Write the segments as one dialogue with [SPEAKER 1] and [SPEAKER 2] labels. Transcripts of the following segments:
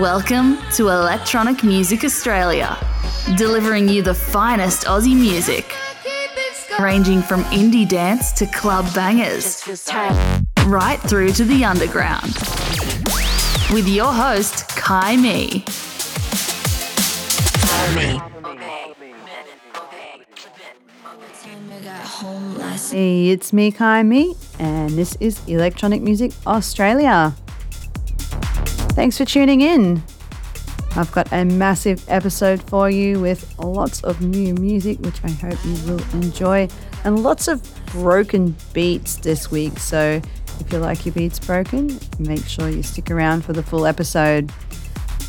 [SPEAKER 1] Welcome to Electronic Music Australia, delivering you the finest Aussie music, ranging from indie dance to club bangers, right through to the underground. With your host, Kai Me.
[SPEAKER 2] Hey, it's me, Kai Me, and this is Electronic Music Australia. Thanks for tuning in. I've got a massive episode for you with lots of new music, which I hope you will enjoy, and lots of broken beats this week. So if you like your beats broken, make sure you stick around for the full episode.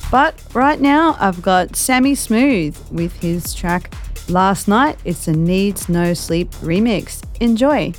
[SPEAKER 2] But right now, I've got Sammy Smooth with his track Last Night. It's a Needs No Sleep remix. Enjoy.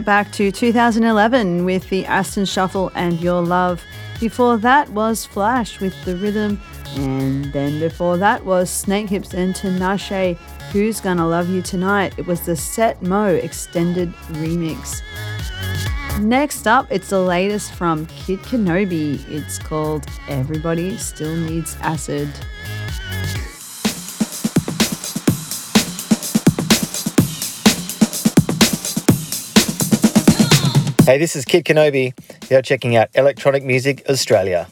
[SPEAKER 3] It back to 2011 with the Aston Shuffle and Your Love. Before that was Flash with the rhythm, and then before that was Snakehips and Tinashe, Who's Gonna Love You Tonight? It was the Set Mo extended remix. Next up, it's the latest from Kid Kenobi. It's called Everybody Still Needs Acid.
[SPEAKER 4] Hey, this is Kid Kenobi. You're checking out Electronic Music Australia.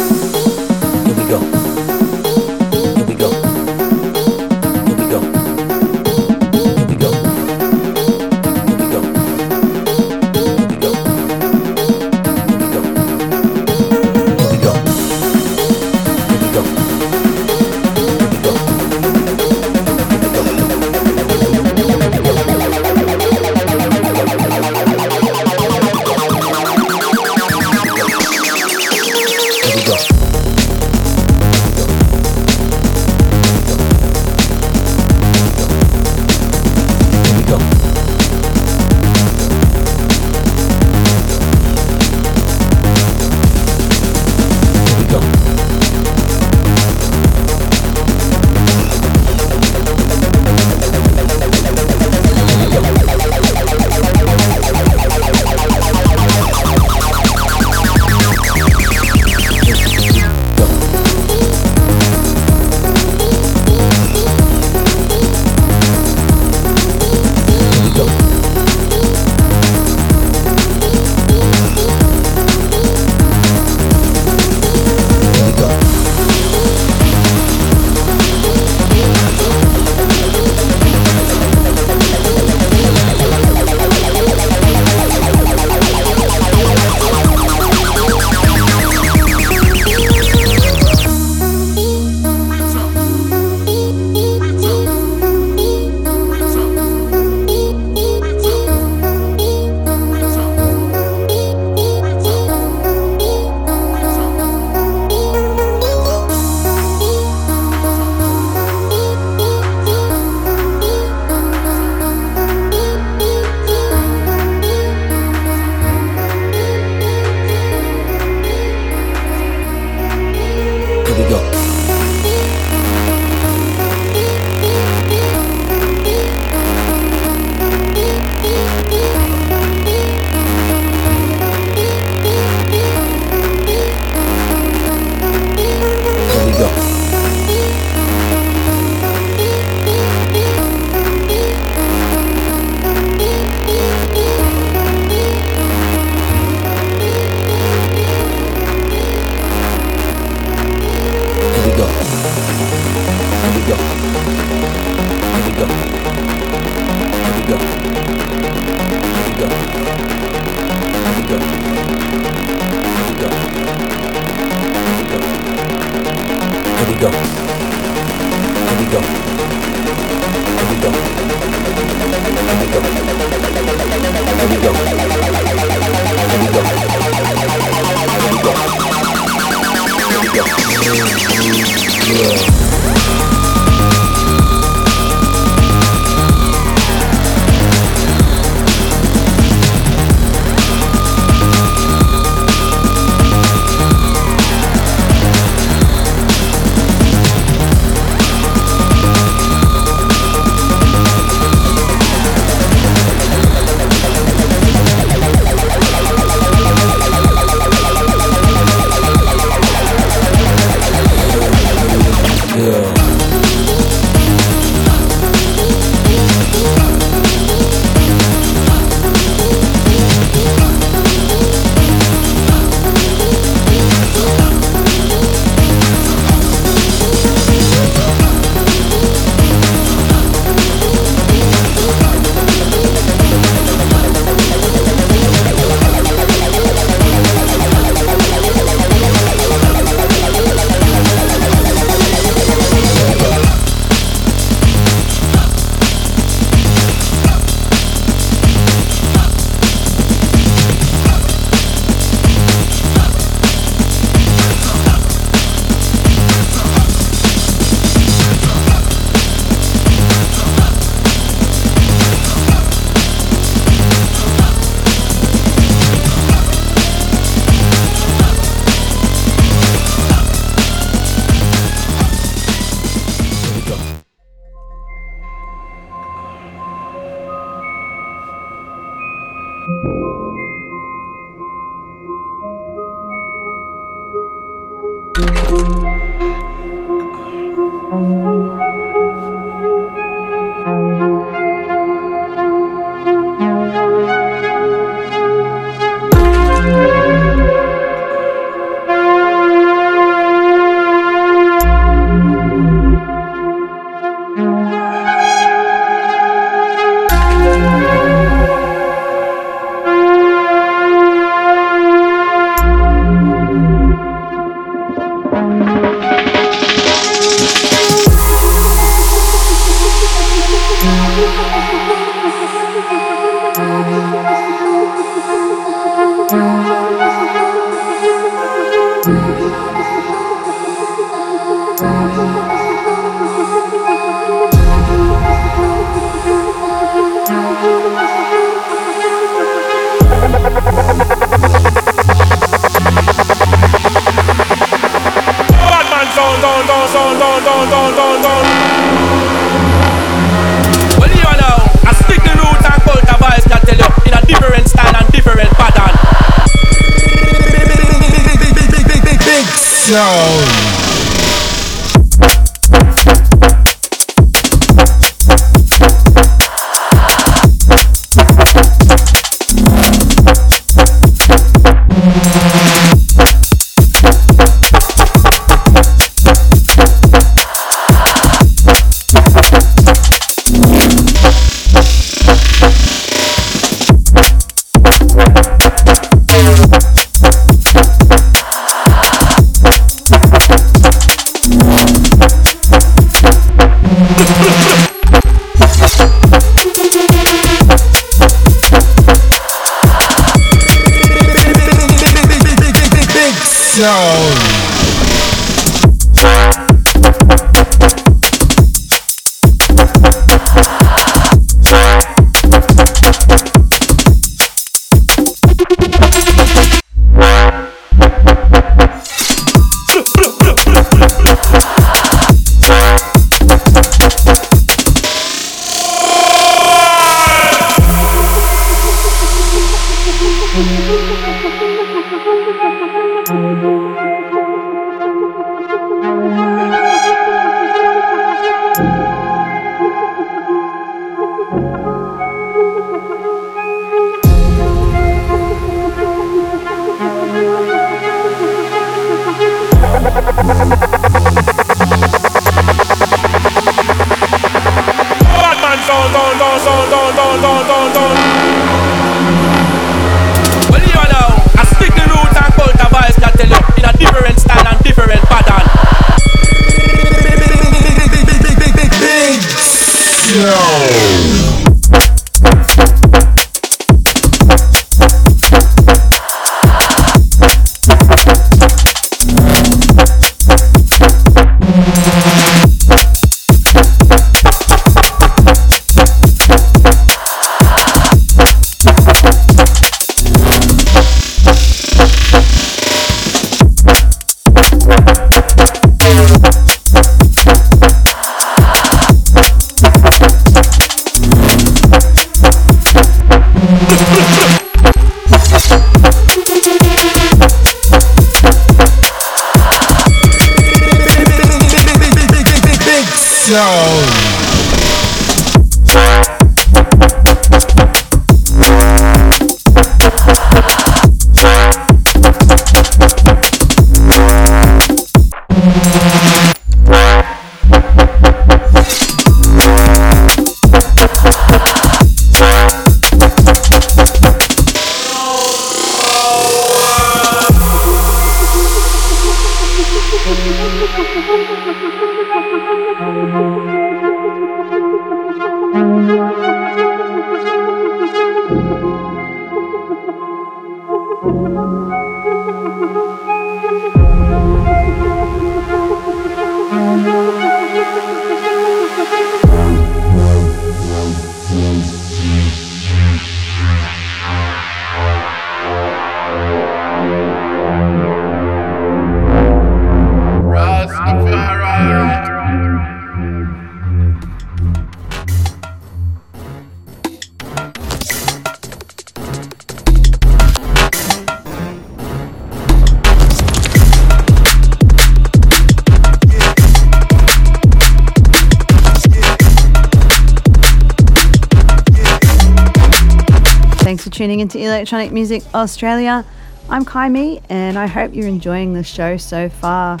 [SPEAKER 3] Tuning into Electronic Music Australia. I'm Kai Kaimi, and I hope you're enjoying the show so far.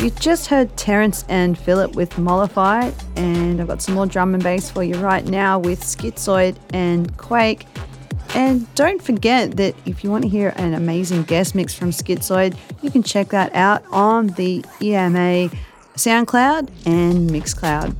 [SPEAKER 3] You just heard Terrence and Phillip with Mollify, and I've got some more drum and bass for you right now with Skitzoid and Quake. And don't forget that if you want to hear an amazing guest mix from Skitzoid, you can check that out on the EMA SoundCloud and Mixcloud.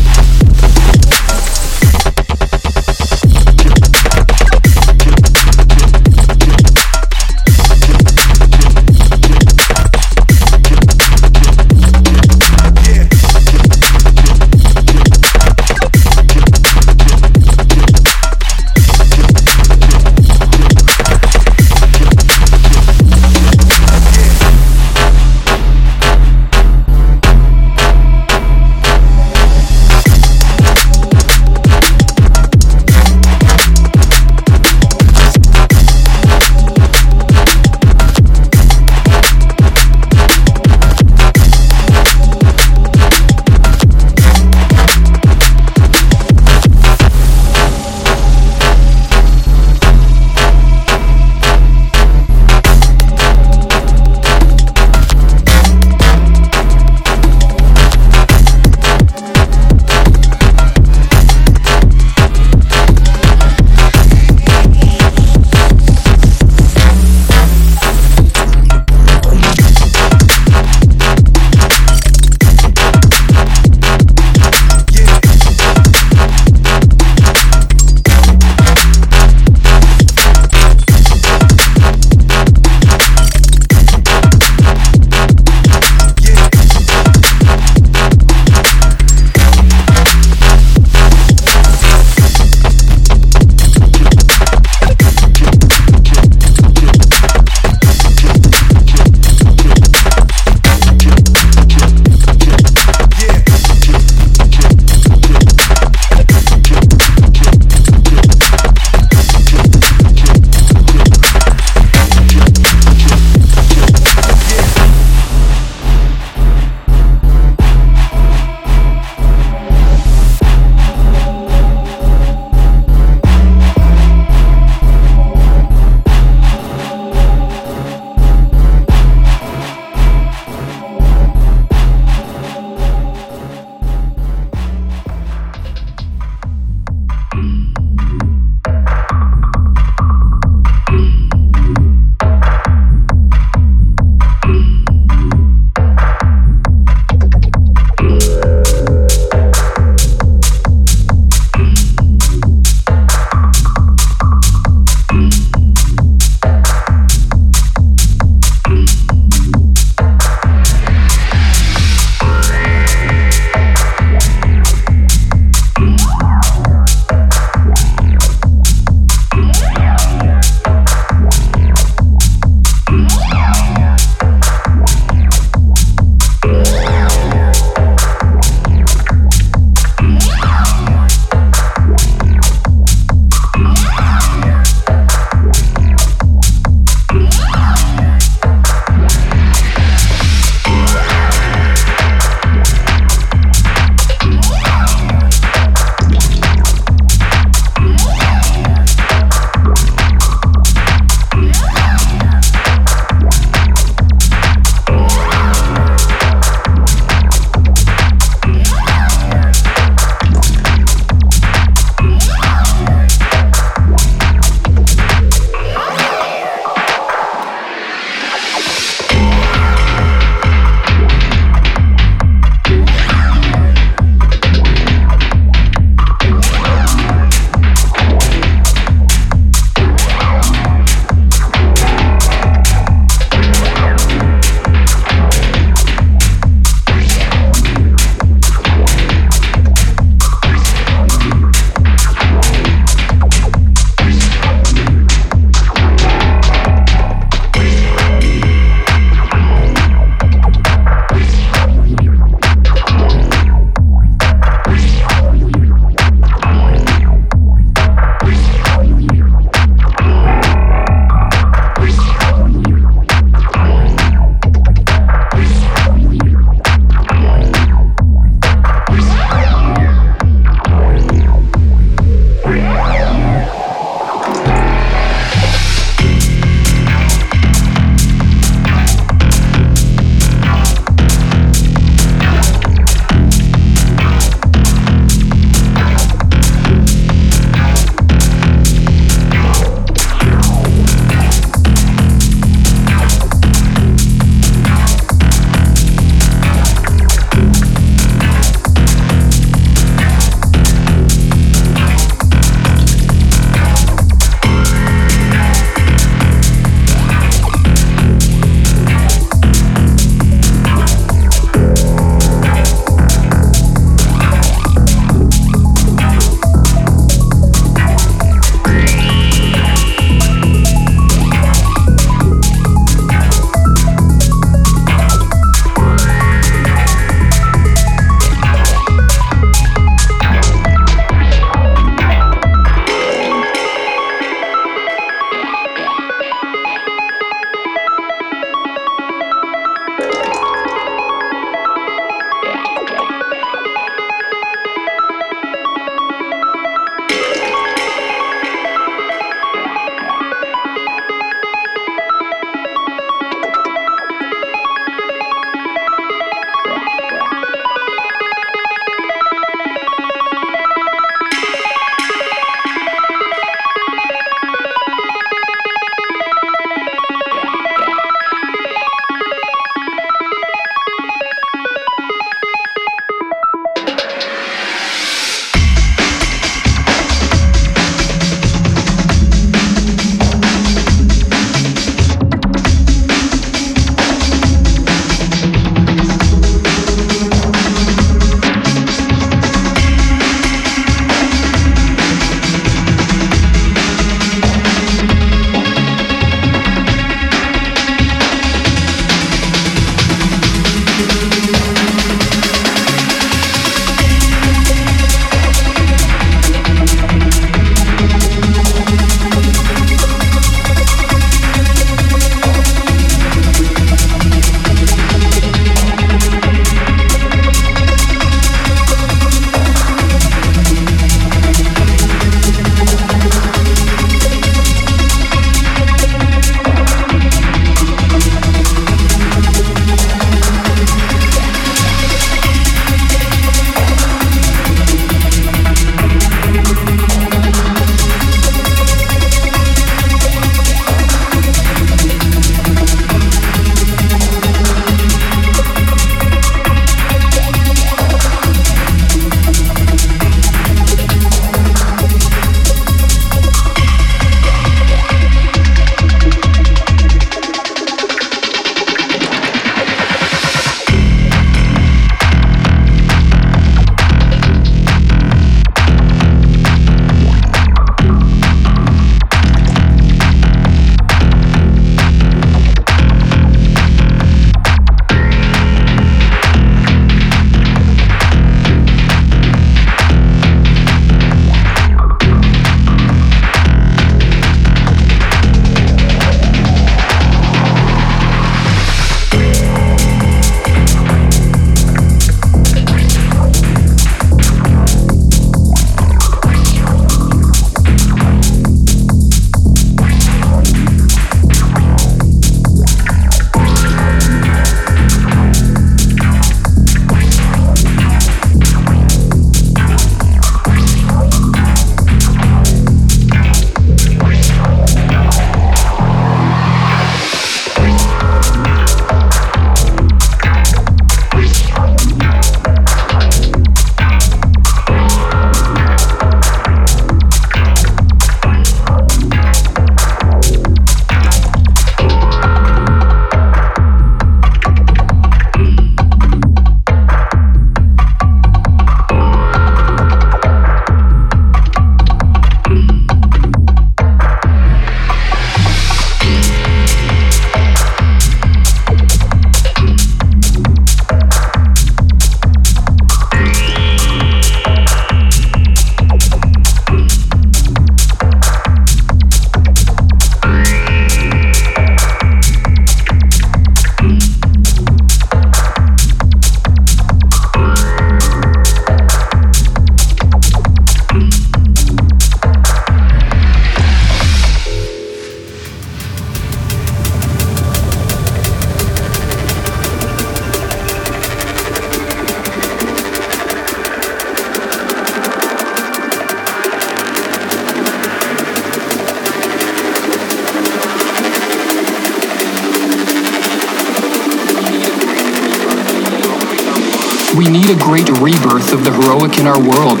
[SPEAKER 5] Of the heroic in our world.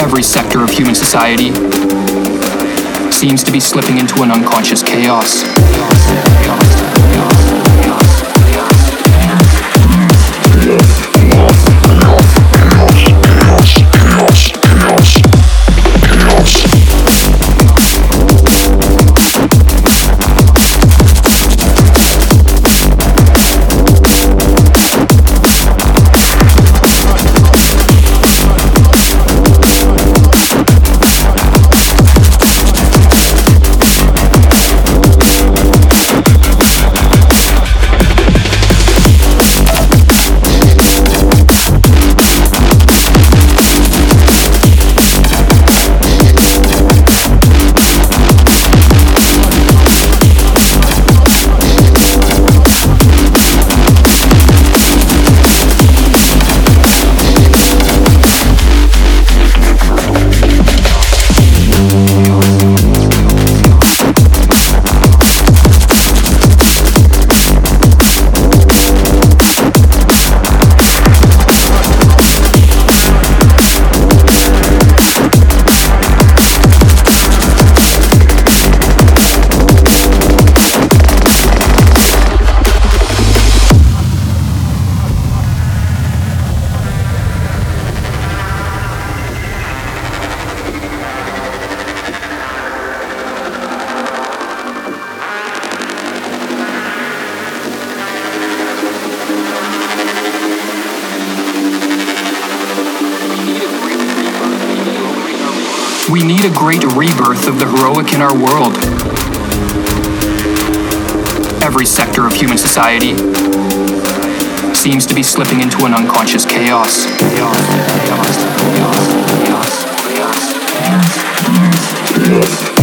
[SPEAKER 5] Every sector of human society seems to be slipping into an unconscious chaos. great rebirth of the heroic in our world. Every sector of human society seems to be slipping into an unconscious chaos. chaos, chaos, chaos, chaos, chaos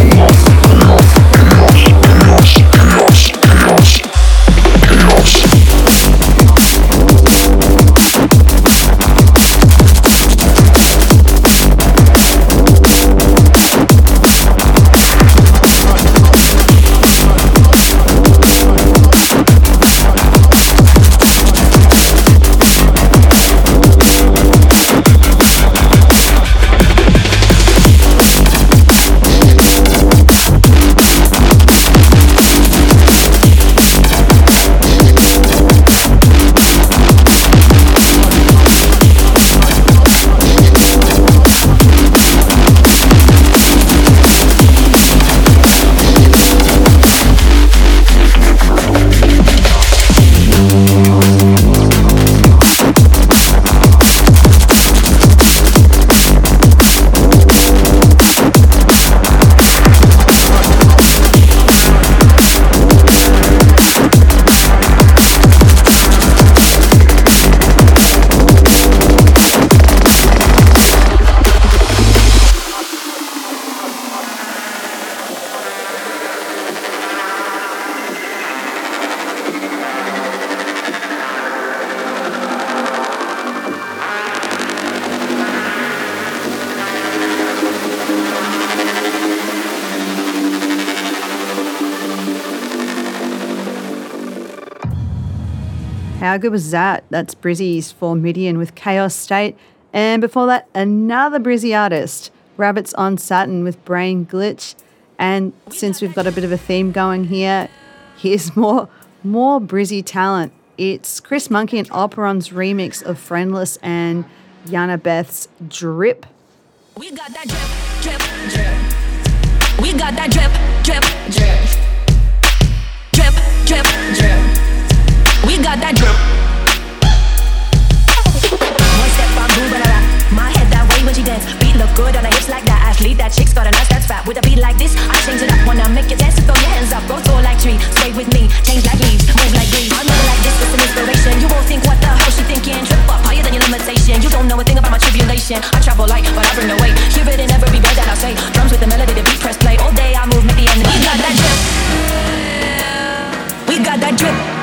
[SPEAKER 3] How good was that? That's Brizzy's Formidian with Chaos State. And before that, another Brizzy artist, Rabbits on Saturn with Brain Glitch. And since we've got a bit of a theme going here, here's more more Brizzy talent. It's Chris Munky and Operon's remix of Friendless and Jannah Beth's Drip.
[SPEAKER 6] We got that drip, drip, drip. We got that drip, drip, drip. Drip, drip, drip. We got that drip. One step on groove and I rap. My head that way when she dance. Beat look good on her hips like that. Athlete that chick's got a nut that's fat. With a beat like this, I change it up. Wanna make you dance, so throw your hands up. Go tall like tree. Stay with me. Change like leaves. Move like breeze. I'm moving like this with some inspiration. You won't think what the hell she thinking. Trip up higher than your limitation. You don't know a thing about my tribulation. I travel light, but I bring the weight. Hear it in every word that I say. Drums with the melody, the beat press play. All day I move, make the enemy. We got that drip. We got that drip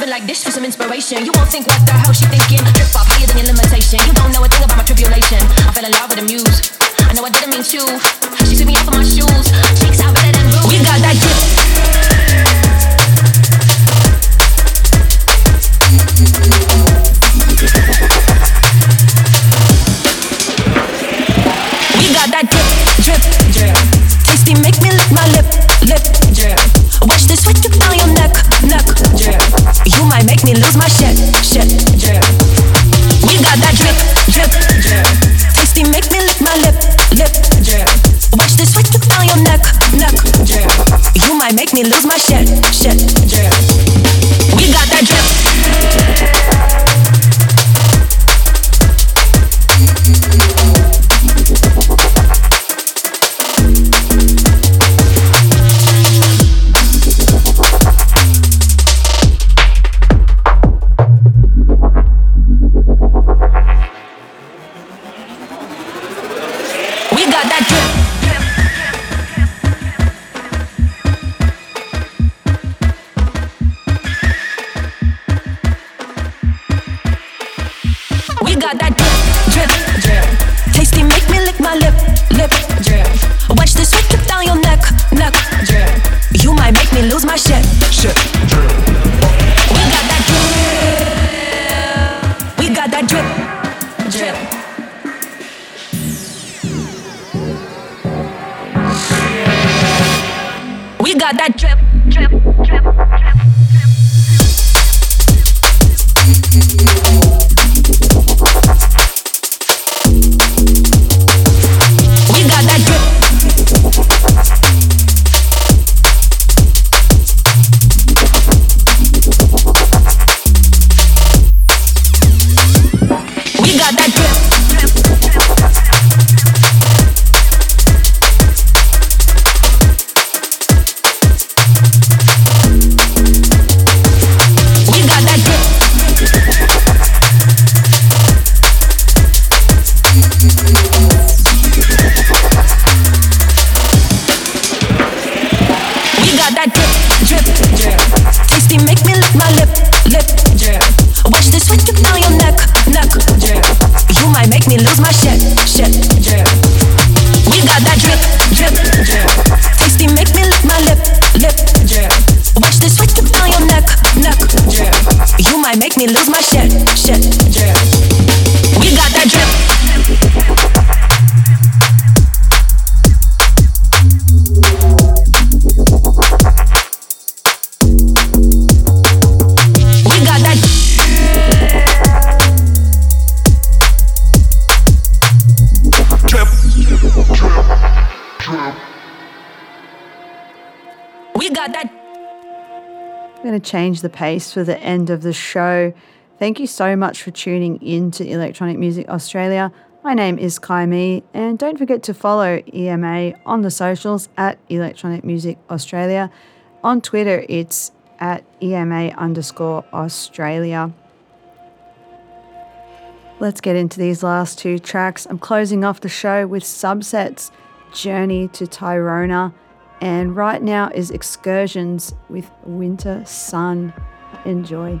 [SPEAKER 6] We like this for
[SPEAKER 7] some inspiration. You won't think what the hell she thinking. Drip up higher than your limitation. You don't know a thing about my tribulation. I fell in love with a muse. I know I didn't mean to. She took me off of my shoes. Cheeks out better than rude. We got that drip.
[SPEAKER 3] Change the pace for the end of the show. Thank you so much for tuning in to Electronic Music Australia. My name is Kai Me, and don't forget to follow EMA on the socials at Electronic Music Australia. On Twitter, it's at EMA underscore Australia. Let's get into these last two tracks. I'm closing off the show with Subset's Journey to Tayrona, and right now is Excursions with Winter Sun. Enjoy.